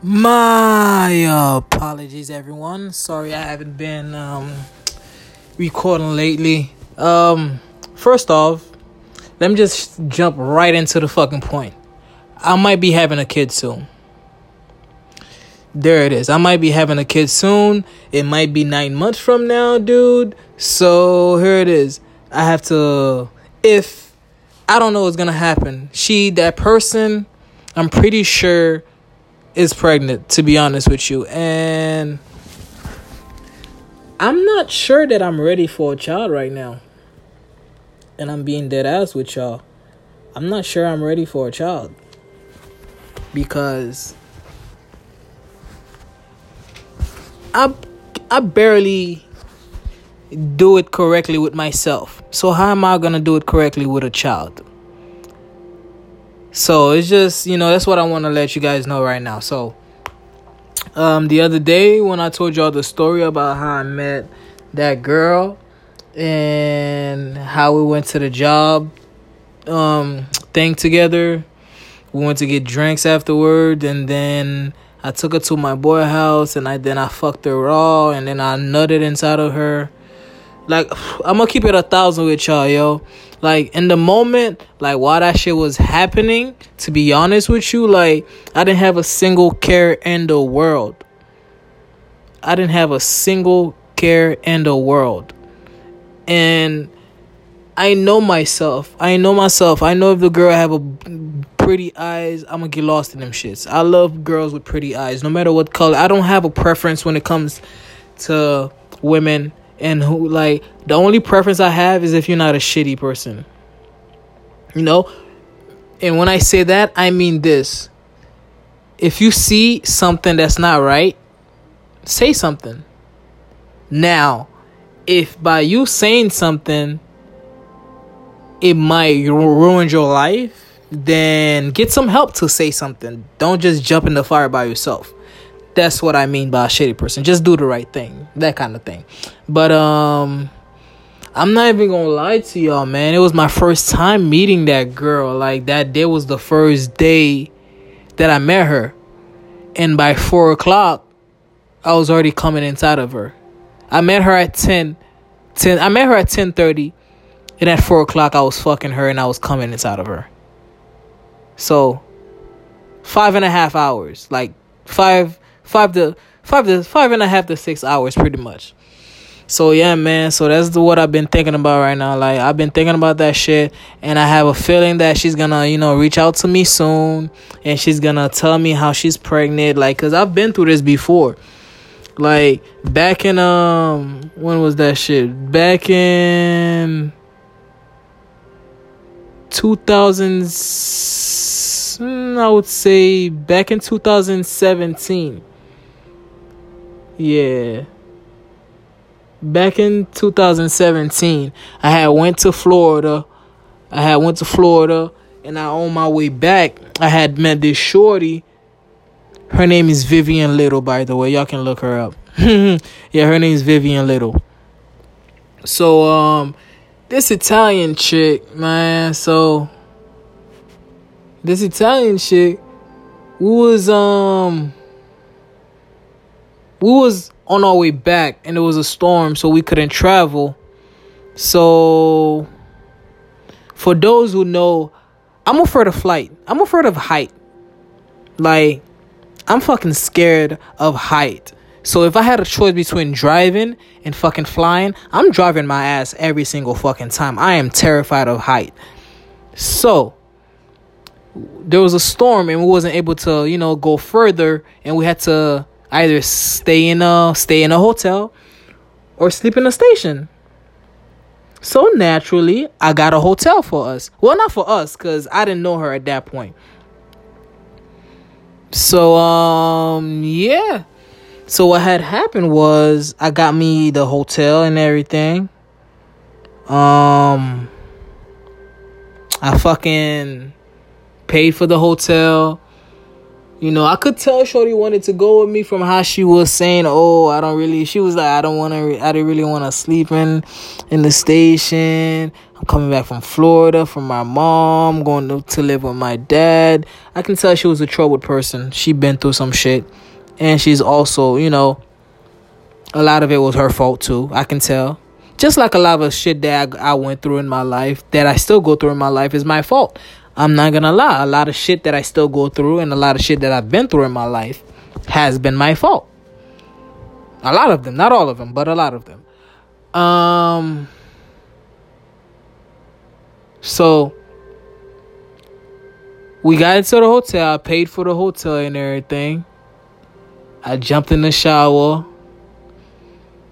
My apologies, everyone. Sorry I haven't been um, recording lately. Um, first off, let me just jump right into the fucking point. I might be having a kid soon. There it is. I might be having a kid soon. It might be nine months from now, dude. So here it is. I have to. If I don't know what's gonna happen, she, that person, I'm pretty sure is pregnant, to be honest with you. And I'm not sure that I'm ready for a child right now. And I'm being dead ass with y'all. I'm not sure I'm ready for a child. Because I I barely do it correctly with myself. So how am I gonna do it correctly with a child? So it's just, you know, that's what I want to let you guys know right now. So um the other day when I told y'all the story about how I met that girl and how we went to the job um thing together. We went to get drinks afterward and then I took her to my boy house and I then I fucked her raw and then I nutted inside of her. Like I'm gonna keep it a thousand with y'all, yo. Like in the moment, like while that shit was happening, to be honest with you, like I didn't have a single care in the world. I didn't have a single care in the world. And I know myself. I know myself. I know if the girl have a pretty eyes, I'm gonna get lost in them shits. I love girls with pretty eyes, no matter what color. I don't have a preference when it comes to women and who like the only preference I have is if you're not a shitty person. You know? And when I say that, I mean this. If you see something that's not right, say something. Now, if by you saying something it might ruin your life, then get some help to say something. Don't just jump in the fire by yourself. That's what I mean by a shitty person. Just do the right thing. That kind of thing. But um I'm not even gonna lie to y'all, man. It was my first time meeting that girl. Like that day was the first day that I met her. And by four o'clock, I was already coming inside of her. I met her at 10. 10 I met her at 10:30. And at four o'clock I was fucking her and I was coming inside of her. So five and a half hours. Like five five to five to five and a half to six hours pretty much. So yeah, man. So that's the, what I've been thinking about right now. Like I've been thinking about that shit, and I have a feeling that she's gonna, you know, reach out to me soon, and she's gonna tell me how she's pregnant. Like, cause I've been through this before. Like back in um, when was that shit? Back in two thousands. Hmm, I would say back in two thousand seventeen. Yeah. Back in 2017 i had went to florida. I had went to florida and i on my way back i had met this shorty. Her name is vivian little by the way. Y'all can look her up. Yeah her name is vivian little. So um this italian chick man so this italian chick we was um we was on our way back and it was a storm so we couldn't travel. So for those who know i'm afraid of flight. I'm afraid of height. Like i'm fucking scared of height. So if i had a choice between driving and fucking flying i'm driving my ass every single fucking time. I am terrified of height. So there was a storm and we wasn't able to you know go further and we had to either stay in a stay in a hotel or sleep in a station. So naturally, I got a hotel for us. Well, not for us cuz I didn't know her at that point. So um yeah. So what had happened was I got me the hotel and everything. Um I fucking paid for the hotel You know, I could tell Shorty wanted to go with me from how she was saying, "Oh, I don't really." She was like, "I don't want to. I didn't really want to sleep in, in the station. I'm coming back from Florida from my mom, going to, to live with my dad." I can tell she was a troubled person. She been through some shit, and she's also, you know, a lot of it was her fault too. I can tell. Just like a lot of shit that I, I went through in my life, that I still go through in my life, is my fault. I'm not gonna lie, a lot of shit that I still go through and a lot of shit that I've been through in my life has been my fault. A lot of them, not all of them, but a lot of them. Um so we got into the hotel, I paid for the hotel and everything. I jumped in the shower.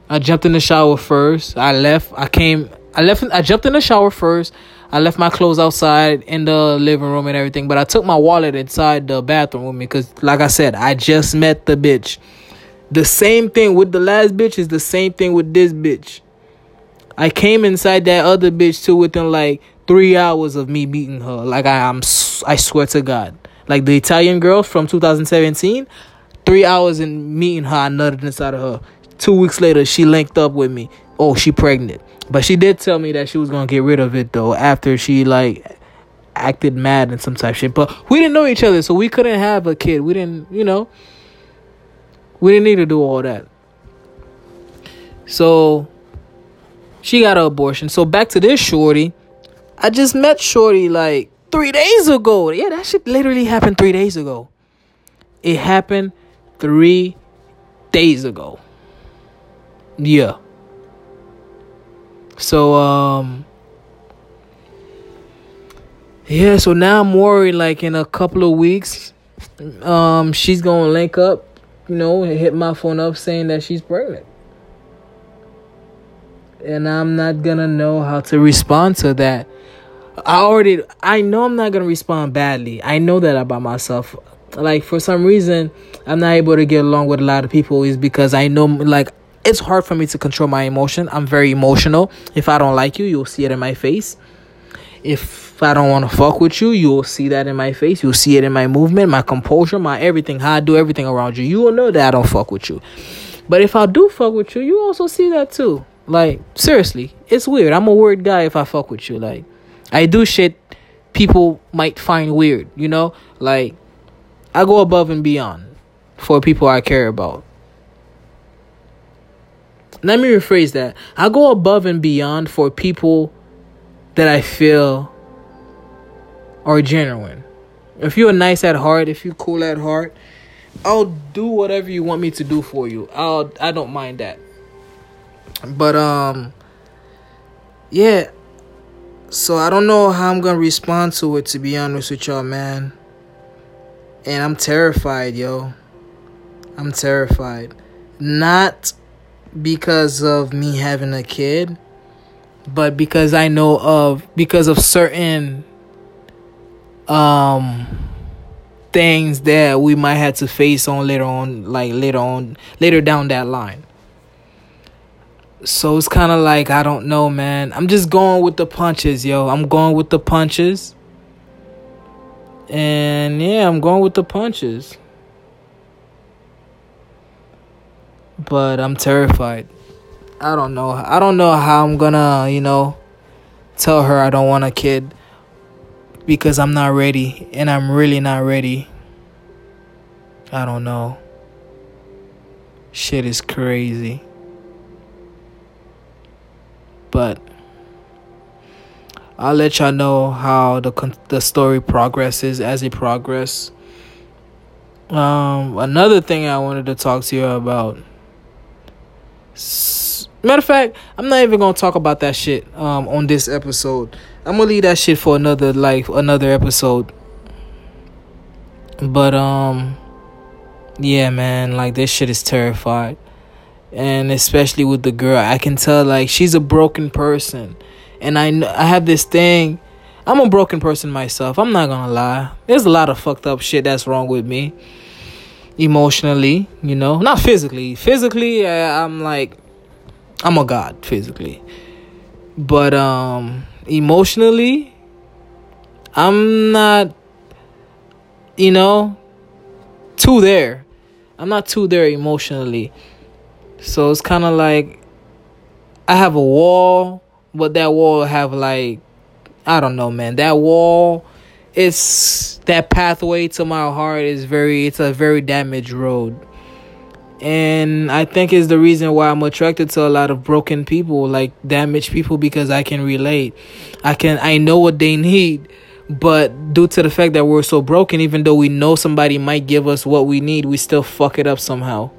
I jumped in the shower first. I left. I came I left I jumped in the shower first. I left my clothes outside in the living room and everything, but I took my wallet inside the bathroom with me because, like I said, I just met the bitch. The same thing with the last bitch is the same thing with this bitch. I came inside that other bitch too within like three hours of me meeting her. Like I, am, I swear to God. Like the Italian girl from 2017, three hours in meeting her, I nutted inside of her. Two weeks later, she linked up with me. Oh, she pregnant. But she did tell me that she was gonna get rid of it though after she like acted mad and some type shit. But we didn't know each other, so we couldn't have a kid. We didn't, you know, we didn't need to do all that. So she got an abortion. So back to this shorty. I just met shorty like three days ago. Yeah, that shit literally happened three days ago. It happened three days ago. Yeah. So um yeah, so now I'm worried like in a couple of weeks um she's going to link up, you know, hit my phone up saying that she's pregnant. And I'm not going to know how to respond to that. I already I know I'm not going to respond badly. I know that about myself. Like for some reason I'm not able to get along with a lot of people is because I know like it's hard for me to control my emotion. I'm very emotional. If I don't like you, you'll see it in my face. If I don't want to fuck with you, you'll see that in my face. You'll see it in my movement, my composure, my everything, how I do everything around you. You will know that I don't fuck with you. But if I do fuck with you, you also see that too. Like, seriously, it's weird. I'm a weird guy if I fuck with you. Like, I do shit people might find weird, you know? Like, I go above and beyond for people I care about let me rephrase that. I go above and beyond for people that I feel are genuine. If you're nice at heart, if you're cool at heart, I'll do whatever you want me to do for you. I'll I don't mind that. But um yeah. So I don't know how I'm gonna respond to it to be honest with y'all, man. And I'm terrified, yo. I'm terrified. Not because of me having a kid, but because I know of because of certain um things that we might have to face on later on like later on later down that line. So it's kind of like I don't know, man. I'm just going with the punches, yo. I'm going with the punches. And yeah, I'm going with the punches. But I'm terrified. I don't know. I don't know how I'm gonna, you know, tell her I don't want a kid because I'm not ready and I'm really not ready. I don't know. Shit is crazy. But I'll let y'all know how the the story progresses as it progresses. Um, another thing I wanted to talk to you about Matter of fact, I'm not even gonna talk about that shit um on this episode. I'm gonna leave that shit for another like another episode. But um yeah, man, like this shit is terrified. And especially with the girl, I can tell like she's a broken person. And I I have this thing I'm a broken person myself. I'm not gonna lie. There's a lot of fucked up shit that's wrong with me emotionally, you know, not physically. Physically, I, I'm like, I'm a god physically, but um, emotionally, I'm not. You know, too there. I'm not too there emotionally. So it's kind of like I have a wall, but that wall have like I don't know, man. That wall it's that pathway to my heart is very it's a very damaged road. And I think is the reason why I'm attracted to a lot of broken people, like damaged people because I can relate. I can I know what they need but due to the fact that we're so broken, even though we know somebody might give us what we need, we still fuck it up somehow.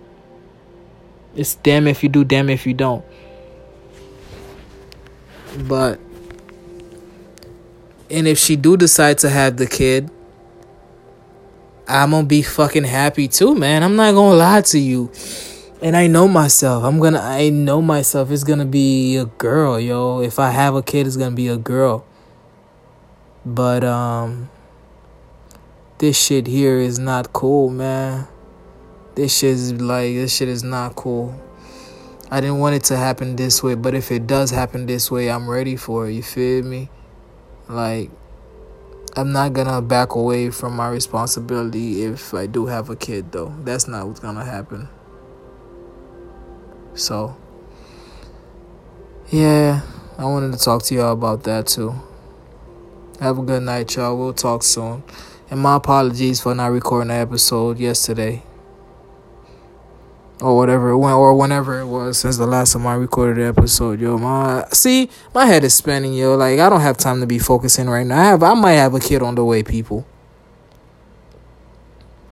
It's damn if you do, damn if you don't. But and if she do decide to have the kid, I'm gonna be fucking happy too, man. I'm not gonna lie to you. And I know myself. I'm gonna I know myself. It's gonna be a girl, yo. If I have a kid, it's gonna be a girl. But um this shit here is not cool, man. This shit is like this shit is not cool. I didn't want it to happen this way, but if it does happen this way, I'm ready for it. You feel me? Like I'm not gonna back away from my responsibility if I do have a kid though. That's not what's gonna happen. So yeah, I wanted to talk to y'all about that too. Have a good night, y'all. We'll talk soon. And my apologies for not recording the episode yesterday. Or whatever it went or whenever it was since the last time I recorded the episode, yo. My see, my head is spinning, yo. Like I don't have time to be focusing right now. I have I might have a kid on the way, people.